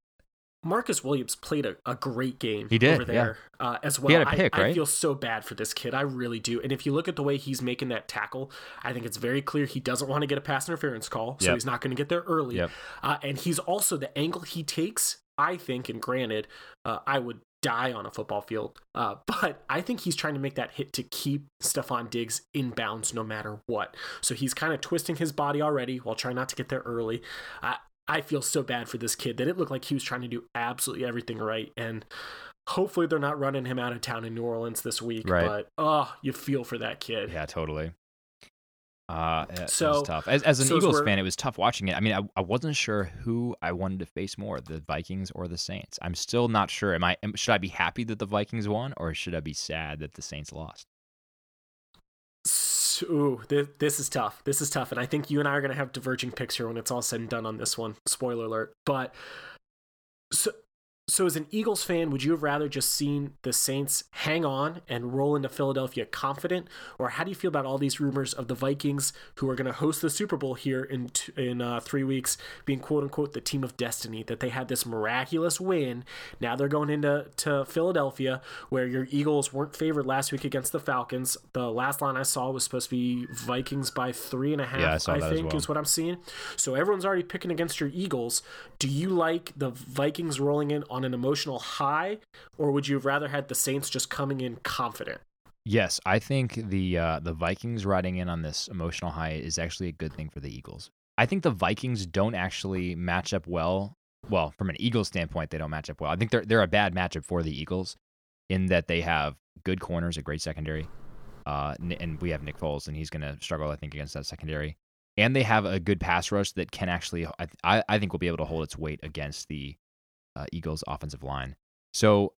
Marcus Williams played a, a great game He did, over there uh, as well. He had a pick, I, I feel so bad for this kid. I really do. And if you look at the way he's making that tackle, I think it's very clear he doesn't want to get a pass interference call, so Yep. he's not going to get there early. Yep. Uh, and he's also the angle he takes. I think, and granted, uh, I would die on a football field, uh, (laughs) but I think he's trying to make that hit to keep Stefon Diggs in bounds no matter what. So he's kind of twisting his body already while trying not to get there early. I I feel so bad for this kid that it looked like he was trying to do absolutely everything right, and hopefully they're not running him out of town in New Orleans this week. Right. But oh, you feel for that kid. Yeah, totally. Uh, it, it So- was tough. As, as an so Eagles fan, it was tough watching it. I mean, I, I wasn't sure who I wanted to face more, the Vikings or the Saints. I'm still not sure. Am I? Am, should I be happy that the Vikings won, or should I be sad that the Saints lost? So, ooh, this, this is tough. This is tough, and I think you and I are going to have diverging picks here when it's all said and done on this one. Spoiler alert. But so, so as an Eagles fan, would you have rather just seen the Saints hang on and roll into Philadelphia confident, or how do you feel about all these rumors of the Vikings who are going to host the Super Bowl here in t- in uh, three weeks, being quote unquote the team of destiny? That they had this miraculous win. Now they're going into to Philadelphia, where your Eagles weren't favored last week against the Falcons. The last line I saw was supposed to be Vikings by three and a half. Yeah, I saw that as think well. is what I'm seeing. So everyone's already picking against your Eagles. Do you like the Vikings rolling in on an emotional high, or would you have rather had the Saints just coming in confident? Yes, I think the uh, the Vikings riding in on this emotional high is actually a good thing for the Eagles. I think the Vikings don't actually match up well. Well, from an Eagles standpoint, they don't match up well. I think they're they're a bad matchup for the Eagles in that they have good corners, a great secondary, uh, and we have Nick Foles, and he's going to struggle, I think, against that secondary. And they have a good pass rush that can actually, I, I think, will be able to hold its weight against the uh, Eagles' offensive line. So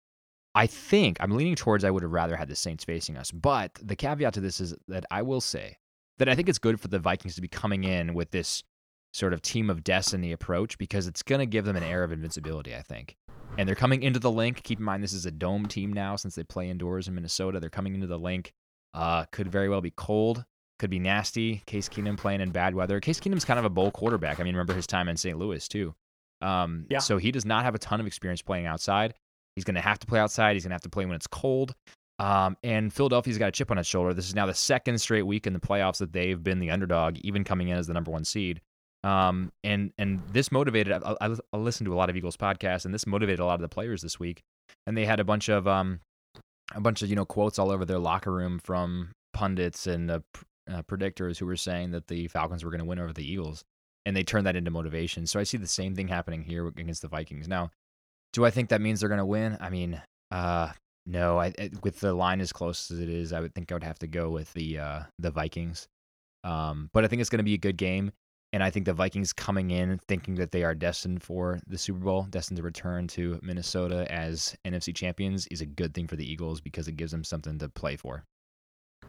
I think I'm leaning towards I would have rather had the Saints facing us. But the caveat to this is that I will say that I think it's good for the Vikings to be coming in with this sort of team of destiny approach because it's going to give them an air of invincibility, I think. And they're coming into the Linc. Keep in mind, this is a dome team now since they play indoors in Minnesota. They're coming into the Linc. Uh, could very well be cold, could be nasty. Case Keenum playing in bad weather. Case Keenum's kind of a bowl quarterback. I mean, remember his time in St. Louis, too. Um, yeah. So he does not have a ton of experience playing outside. He's going to have to play outside. He's going to have to play when it's cold. Um, and Philadelphia's got a chip on its shoulder. This is now the second straight week in the playoffs that they've been the underdog, even coming in as the number one seed. Um, and and this motivated. I, I, I listened to a lot of Eagles podcasts, and this motivated a lot of the players this week. And they had a bunch of um, a bunch of you know quotes all over their locker room from pundits and uh, uh, predictors who were saying that the Falcons were going to win over the Eagles, and they turn that into motivation. So I see the same thing happening here against the Vikings. Now, do I think that means they're going to win? I mean, uh, no. I, with the line as close as it is, I would think I would have to go with the uh, the Vikings. Um, but I think it's going to be a good game. And I think the Vikings coming in thinking that they are destined for the Super Bowl, destined to return to Minnesota as NFC champions, is a good thing for the Eagles because it gives them something to play for.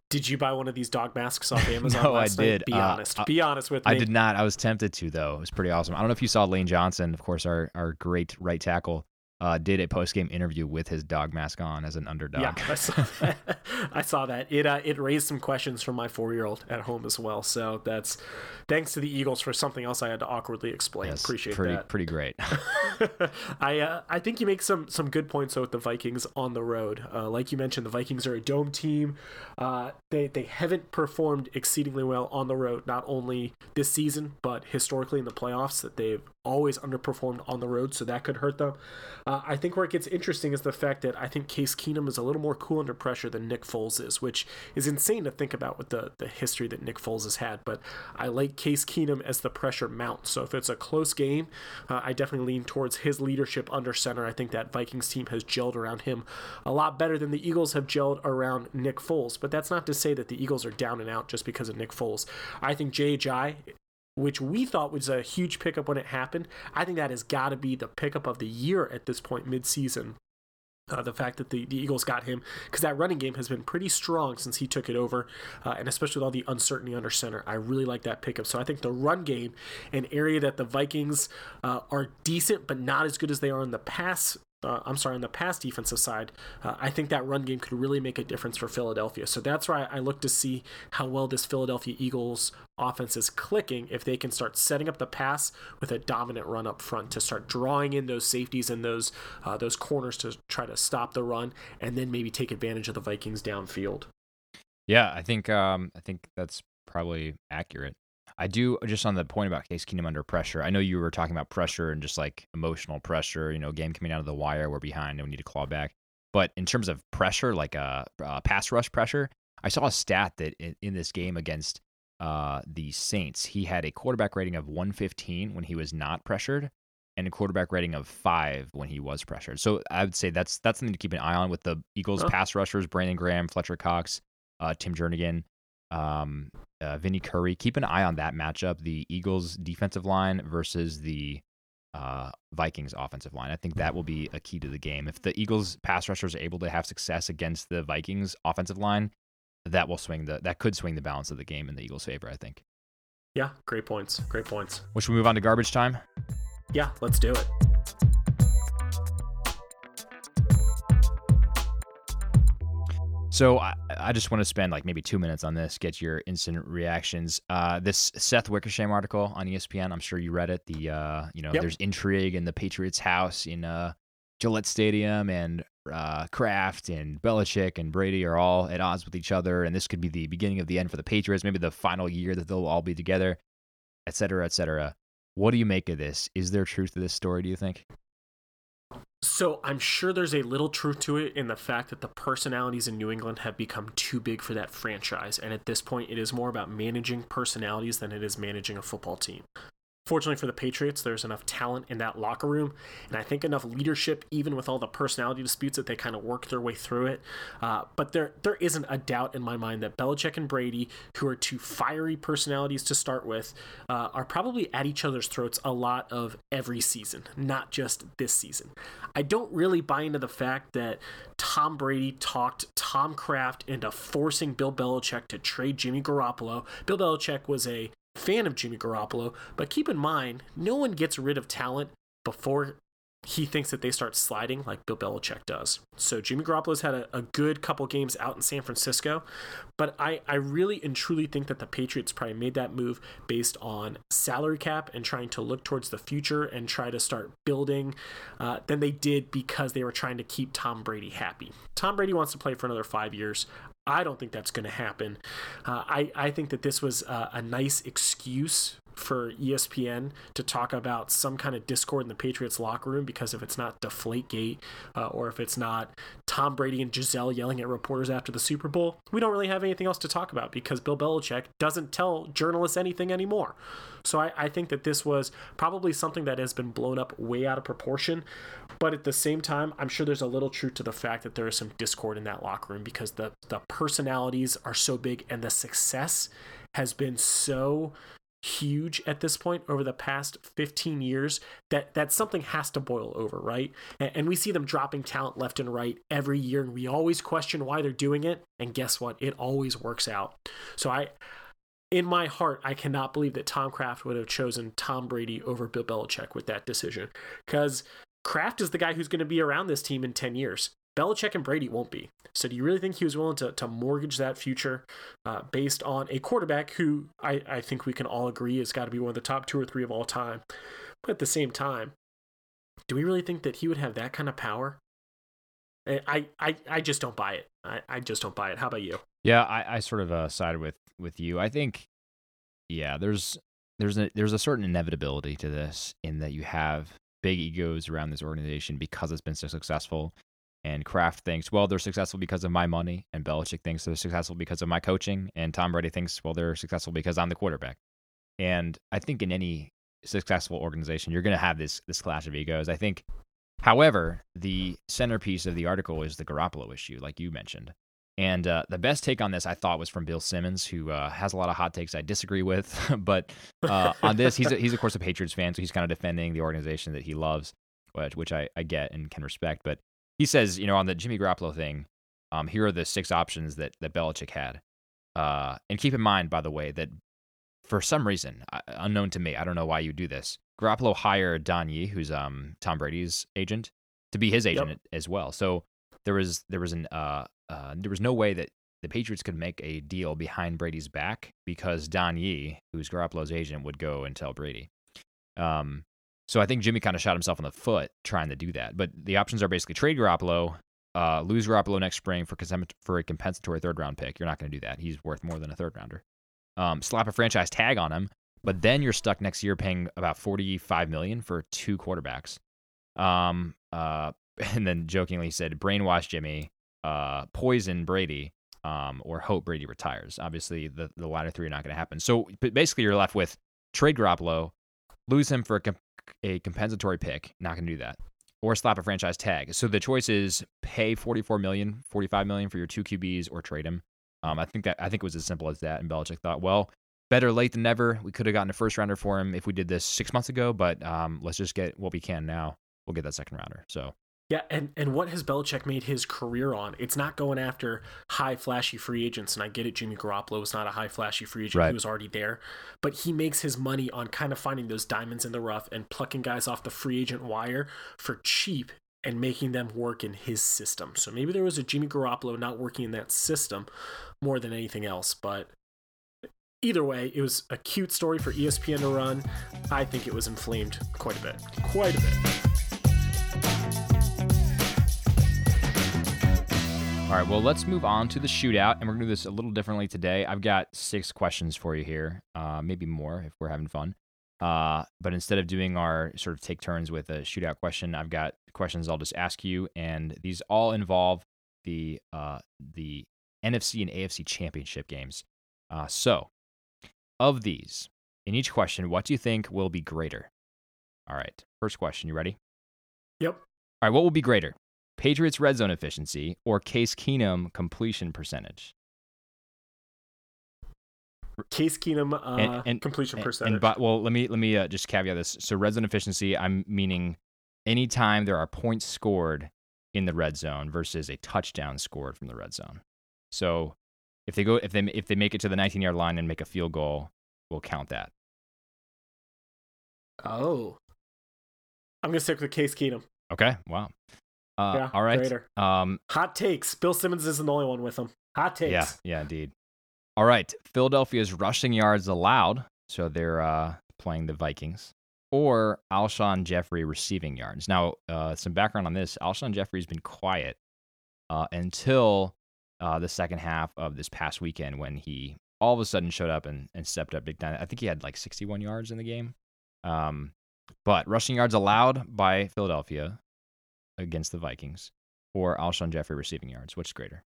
Did you buy one of these dog masks off (laughs) Amazon? no, I did. Be uh, honest. Be honest with me. I did not. I was tempted to though. It was pretty awesome. I don't know if you saw Lane Johnson, of course, our our great right tackle uh, did a post game interview with his dog mask on as an underdog. Yeah, I saw (laughs) that. I saw that. It uh, it raised some questions from my four year old at home as well. So that's thanks to the Eagles for something else I had to awkwardly explain. Yes, Appreciate pretty, that. Pretty great. (laughs) (laughs) I uh, I think you make some some good points though with the Vikings on the road. Uh, like you mentioned, the Vikings are a dome team. Uh, they they haven't performed exceedingly well on the road, not only this season but historically in the playoffs. That they've always underperformed on the road, so that could hurt them. Uh, I think where it gets interesting is the fact that I think Case Keenum is a little more cool under pressure than Nick Foles is, which is insane to think about with the, the history that Nick Foles has had. But I like Case Keenum as the pressure mounts. So if it's a close game, uh, I definitely lean towards his leadership under center. I think that Vikings team has gelled around him a lot better than the Eagles have gelled around Nick Foles. But that's not to say that the Eagles are down and out just because of Nick Foles. I think Ajayi which we thought was a huge pickup when it happened. I think that has got to be the pickup of the year at this point, midseason. Uh, the fact that the, the Eagles got him, because that running game has been pretty strong since he took it over, uh, and especially with all the uncertainty under center. I really like that pickup. So I think the run game, an area that the Vikings uh, are decent, but not as good as they are in the pass uh, I'm sorry, on the pass defensive side, uh, I think that run game could really make a difference for Philadelphia. So that's why I look to see how well this Philadelphia Eagles offense is clicking if they can start setting up the pass with a dominant run up front to start drawing in those safeties and those uh, those corners to try to stop the run and then maybe take advantage of the Vikings downfield. Yeah, I think um, I think that's probably accurate. I do just on the point about Case Keenum under pressure. I know you were talking about pressure and just like emotional pressure. You know, game coming out of the wire, we're behind and we need to claw back. But in terms of pressure, like a uh, uh, pass rush pressure, I saw a stat that in, in this game against uh, the Saints, he had a quarterback rating of 115 when he was not pressured, and a quarterback rating of five when he was pressured. So I would say that's that's something to keep an eye on with the Eagles huh. pass rushers: Brandon Graham, Fletcher Cox, uh, Tim Jernigan um, uh, Vinny Curry. Keep an eye on that matchup: the Eagles' defensive line versus the uh, Vikings' offensive line. I think that will be a key to the game. If the Eagles' pass rushers are able to have success against the Vikings' offensive line, that will swing the that could swing the balance of the game in the Eagles' favor. I think. Yeah, great points. Great points. Well, should we move on to garbage time? Yeah, let's do it. So I, I just want to spend like maybe two minutes on this, get your instant reactions. Uh, this Seth Wickersham article on ESPN, I'm sure you read it. The uh, you know, yep. there's intrigue in the Patriots' house in uh, Gillette Stadium, and uh, Kraft and Belichick and Brady are all at odds with each other, and this could be the beginning of the end for the Patriots. Maybe the final year that they'll all be together, et cetera, et cetera. What do you make of this? Is there truth to this story? Do you think? So I'm sure there's a little truth to it in the fact that the personalities in New England have become too big for that franchise, and at this point, it is more about managing personalities than it is managing a football team. Fortunately for the Patriots, there's enough talent in that locker room, and I think enough leadership, even with all the personality disputes, that they kind of work their way through it. Uh, but there, there isn't a doubt in my mind that Belichick and Brady, who are two fiery personalities to start with, uh, are probably at each other's throats a lot of every season, not just this season. I don't really buy into the fact that Tom Brady talked Tom Kraft into forcing Bill Belichick to trade Jimmy Garoppolo. Bill Belichick was a fan of Jimmy Garoppolo, but keep in mind, no one gets rid of talent before he thinks that they start sliding like Bill Belichick does. So Jimmy Garoppolo's had a, a, good couple games out in San Francisco, but I, I really and truly think that the Patriots probably made that move based on salary cap and trying to look towards the future and try to start building uh, than they did because they were trying to keep Tom Brady happy. Tom Brady wants to play for another five years. I don't think that's going to happen. Uh, I, I think that this was a, a nice excuse for ESPN to talk about some kind of discord in the Patriots locker room because if it's not Deflategate uh, or if it's not Tom Brady and Gisele yelling at reporters after the Super Bowl, we don't really have anything else to talk about because Bill Belichick doesn't tell journalists anything anymore. So I, I think that this was probably something that has been blown up way out of proportion. But at the same time, I'm sure there's a little truth to the fact that there is some discord in that locker room because the, the personalities are so big and the success has been so huge at this point over the past 15 years that that something has to boil over right? And, and, we see them dropping talent left and right every year and we always question why they're doing it and guess what? It always works out. So i in my heart i cannot believe that tom kraft would have chosen tom brady over bill belichick with that decision because kraft is the guy who's going to be around this team in 10 years Belichick and Brady won't be. So do you really think he was willing to, to mortgage that future uh, based on a quarterback who I, I think we can all agree has got to be one of the top two or three of all time? But at the same time, do we really think that he would have that kind of power? I, I, I just don't buy it. I, I just don't buy it. How about you? Yeah, I, I sort of uh, sided with, with you. I think, yeah, there's there's a there's a certain inevitability to this in that you have big egos around this organization because it's been so successful. And Kraft thinks, well, they're successful because of my money. And Belichick thinks they're successful because of my coaching. And Tom Brady thinks, well, they're successful because I'm the quarterback. And I think in any successful organization, you're going to have this this clash of egos. I think, however, the centerpiece of the article is the Garoppolo issue, like you mentioned. And uh, the best take on this, I thought, was from Bill Simmons, who uh, has a lot of hot takes I disagree with. (laughs) but uh, on this, he's, a, he's, of course, a Patriots fan, so he's kind of defending the organization that he loves, which, which I, I get and can respect. But he says, you know, on the Jimmy Garoppolo thing, um, here are the six options that that Belichick had. Uh, and keep in mind, by the way, that for some reason uh, unknown to me, I don't know why you do this. Garoppolo hired Don Yee, who's um Tom Brady's agent, to be his agent yep. as well. So there was there was an uh, uh there was no way that the Patriots could make a deal behind Brady's back because Don Yee, who's Garoppolo's agent, would go and tell Brady. Um, so I think Jimmy kind of shot himself in the foot trying to do that. But the options are basically trade Garoppolo, uh, lose Garoppolo next spring for for a compensatory third round pick. You're not going to do that. He's worth more than a third rounder. Um, slap a franchise tag on him, but then you're stuck next year paying about 45 million for two quarterbacks. Um, uh, (laughs) and then jokingly said, brainwash Jimmy, uh, poison Brady, um, or hope Brady retires. Obviously, the the latter three are not going to happen. So basically, you're left with trade Garoppolo, lose him for a a compensatory pick, not going to do that, or slap a franchise tag. So the choice is pay 44 million, 45 million for your two QBs, or trade him. Um, I think that I think it was as simple as that. And Belichick thought, well, better late than never. We could have gotten a first rounder for him if we did this six months ago, but um, let's just get what we can now. We'll get that second rounder. So yeah, and, and what has Belichick made his career on? It's not going after high flashy free agents, and I get it. Jimmy Garoppolo was not a high flashy free agent; right. he was already there. But he makes his money on kind of finding those diamonds in the rough and plucking guys off the free agent wire for cheap and making them work in his system. So maybe there was a Jimmy Garoppolo not working in that system more than anything else, but either way, it was a cute story for ESPN to run. I think it was inflamed quite a bit. Quite a bit. All right, well, let's move on to the shootout, and we're going to do this a little differently today. I've got six questions for you here, uh, maybe more if we're having fun. Uh, but instead of doing our sort of take turns with a shootout question, I've got questions I'll just ask you, and these all involve the uh, the NFC and AFC championship games. Uh, so, of these, In each question, what do you think will be greater? All right. First question. You ready? Yep. All right. What will be greater? Patriots red zone efficiency or Case Keenum completion percentage? Case Keenum uh, And- and- completion percentage. And, but well, let me let me uh, just caveat this. So red zone efficiency, I'm meaning anytime there are points scored in the red zone versus a touchdown scored from the red zone. So if they go if they if they make it to the 19 yard line and make a field goal, we'll count that. oh, I'm gonna stick with Case Keenum. Okay. Wow. Uh, yeah. all right. Greater. Um, Hot takes. Bill Simmons isn't the only one with them. Hot takes. Yeah, yeah, indeed. All right, Philadelphia's rushing yards allowed, so they're uh, playing the Vikings, or Alshon Jeffery receiving yards. Now, uh, some background on this: Alshon Jeffery's been quiet uh, until uh, the second half of this past weekend when he all of a sudden showed up and, and stepped up big time. I think he had like 61 yards in the game. Um, but rushing yards allowed by Philadelphia against the Vikings, or Alshon Jeffery receiving yards. Which is greater?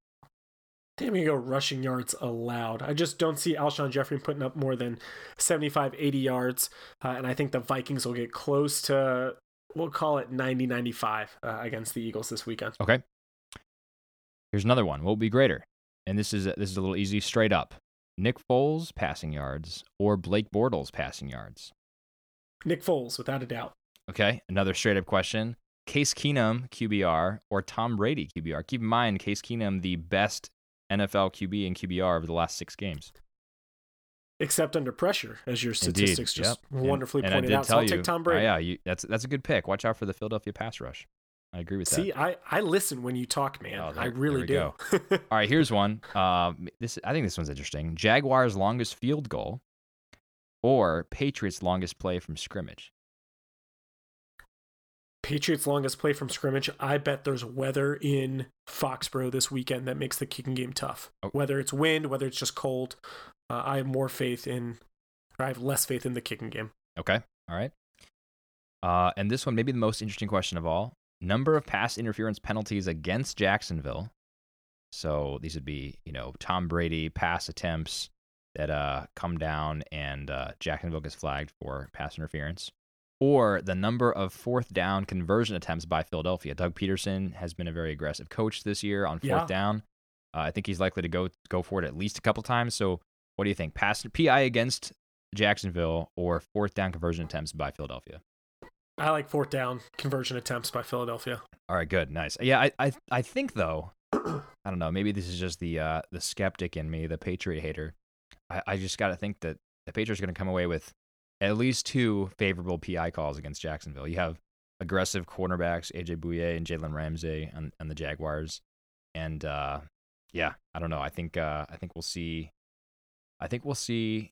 Damn, you go rushing yards allowed. I just don't see Alshon Jeffery putting up more than 75, 80 yards. Uh, and I think the Vikings will get close to, we'll call it 90, 95 uh, against the Eagles this weekend. Okay. Here's another one. What will be greater? And this is this is a little easy, straight up. Nick Foles passing yards or Blake Bortles passing yards. Nick Foles, without a doubt. Okay. Another straight up question. Case Keenum QBR or Tom Brady QBR. Keep in mind, Case Keenum the best NFL QB and QBR over the last six games. Except under pressure, as your Indeed. statistics just Yep. wonderfully and, and pointed did out. So I'll you, take Tom Brady. yeah, you, that's that's a good pick. Watch out for the Philadelphia pass rush. I agree with that. See, I, I listen when you talk, man. Oh, there- I really do. (laughs) All right, here's one. Uh, this I think this one's interesting. Jaguars' longest field goal, or Patriots' longest play from scrimmage. Patriots' longest play from scrimmage. I bet there's weather in Foxborough this weekend that makes the kicking game tough. Oh. Whether it's wind, whether it's just cold, uh, I have more faith in, or I have less faith in the kicking game. Okay, all right. Uh, and this one may be the most interesting question of all: number of pass interference penalties against Jacksonville. So these would be, you know, Tom Brady pass attempts that uh, come down and uh, Jacksonville gets flagged for pass interference, or the number of fourth down conversion attempts by Philadelphia. Doug Pederson has been a very aggressive coach this year on fourth Yeah. down. Uh, I think he's likely to go go for it at least a couple times. So, what do you think? Pass PI against Jacksonville or fourth down conversion attempts by Philadelphia? I like fourth down conversion attempts by Philadelphia. All right, good, nice. Yeah, I I, I think though, I don't know. Maybe this is just the uh, the skeptic in me, the Patriot hater. I, I just got to think that the Patriots are going to come away with at least two favorable PI calls against Jacksonville. You have aggressive cornerbacks AJ Bouye and Jalen Ramsey on, on the Jaguars, and uh, yeah, I don't know. I think uh, I think we'll see. I think we'll see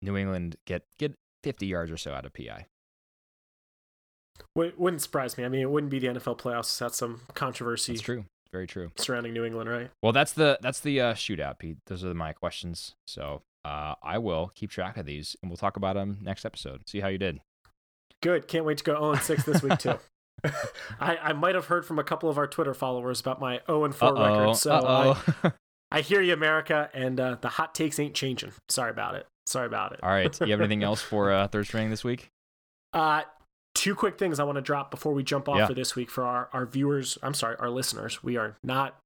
New England get get 50 yards or so out of PI. Wouldn't surprise me. I mean, it wouldn't be the NFL playoffs without some controversy That's true. Very true. surrounding New England, right? Well, that's the that's the uh, shootout, Pete. Those are my questions. So uh, I will keep track of these, and we'll talk about them next episode. See how you did. Good. Can't wait to go 0 6 this week, too. (laughs) (laughs) I, I might have heard from a couple of our Twitter followers about my 0 4 Uh-oh, record. So I. (laughs) I hear you, America, and uh, the hot takes ain't changing. Sorry about it. Sorry about it. All right. You have anything else for uh, third string this week? Uh, two quick things I want to drop before we jump off Yeah. for this week for our, our viewers. I'm sorry, our listeners. We are not.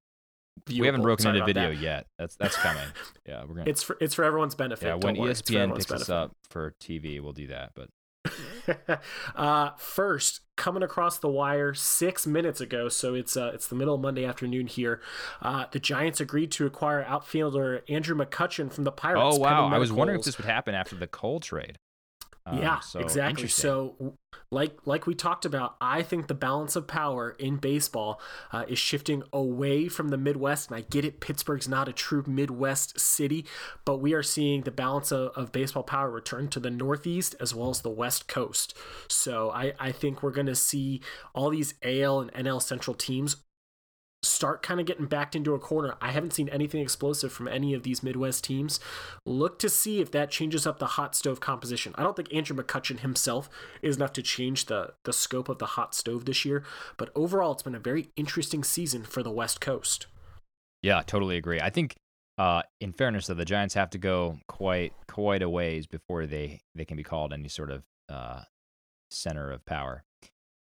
We haven't broken Sorry into video that. yet. That's that's coming. Yeah, we're gonna. It's for it's for everyone's benefit. yeah, when worry. It's for ESPN picks us up for TV, we'll do that. But (laughs) uh, first, coming across the wire six minutes ago, so it's uh, it's the middle of Monday afternoon here. Uh, the Giants agreed to acquire outfielder Andrew McCutchen from the Pirates. oh wow, I was wondering if this would happen after the Cole trade. Um, yeah, so exactly. So, like like we talked about, I think the balance of power in baseball uh, is shifting away from the Midwest. And I get it, Pittsburgh's not a true Midwest city, but we are seeing the balance of, of baseball power return to the Northeast as well as the West Coast. So, I I think we're going to see all these AL and NL Central teams start kind of getting backed into a corner. I haven't seen anything explosive from any of these Midwest teams. Look to see if that changes up the hot stove composition. I don't think Andrew McCutchen himself is enough to change the the scope of the hot stove this year, but overall it's been a very interesting season for the West Coast. Yeah, totally agree. I think Uh, in fairness, though, the Giants have to go quite quite a ways before they they can be called any sort of uh, center of power.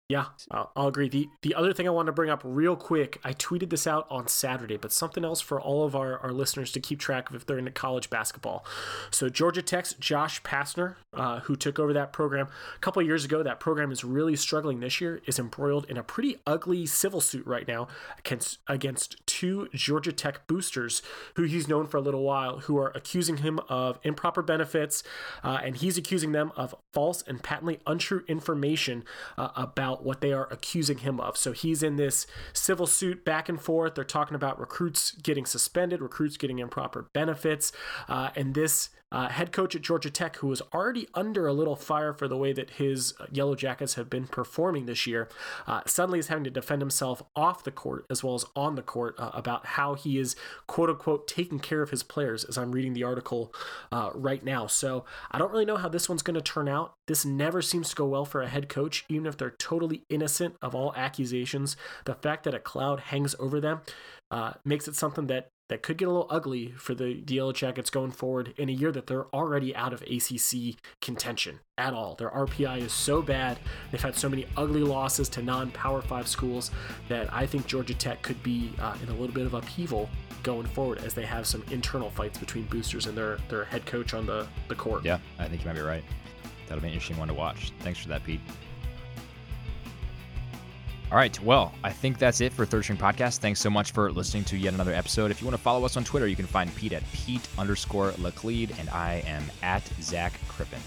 Yeah, I'll, I'll agree. The the other thing I want to bring up real quick, I tweeted this out on Saturday, but something else for all of our, our listeners to keep track of if they're into college basketball. So Georgia Tech's Josh Pastner, uh, who took over that program a couple years ago, that program is really struggling this year, is embroiled in a pretty ugly civil suit right now against against two Georgia Tech boosters who he's known for a little while, who are accusing him of improper benefits, uh, and he's accusing them of false and patently untrue information uh, about what they are accusing him of. So he's in this civil suit back and forth. They're talking about recruits getting suspended, recruits getting improper benefits, uh, and this uh, head coach at Georgia Tech, who was already under a little fire for the way that his Yellow Jackets have been performing this year, uh, suddenly is having to defend himself off the court as well as on the court uh, about how he is quote unquote taking care of his players. As I'm reading the article uh, right now, so I don't really know how this one's going to turn out. This never seems to go well for a head coach, even if they're totally innocent of all accusations. The fact that a cloud hangs over them uh, makes it something that that could get a little ugly for the, the Yellow Jackets going forward in a year that they're already out of ACC contention at all. Their RPI is so bad. They've had so many ugly losses to non Power 5 schools that I think Georgia Tech could be uh, in a little bit of upheaval going forward as they have some internal fights between boosters and their, their head coach on the, the court. Yeah, I think you might be right. That'll be an interesting one to watch. Thanks for that, Pete. All right. Well, I think that's it for Third String Podcast. Thanks so much for listening to yet another episode. If you want to follow us on Twitter, you can find Pete at Pete underscore Laclede, and I am at Zach Crippen.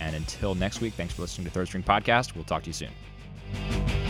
And until next week, thanks for listening to Third String Podcast. We'll talk to you soon.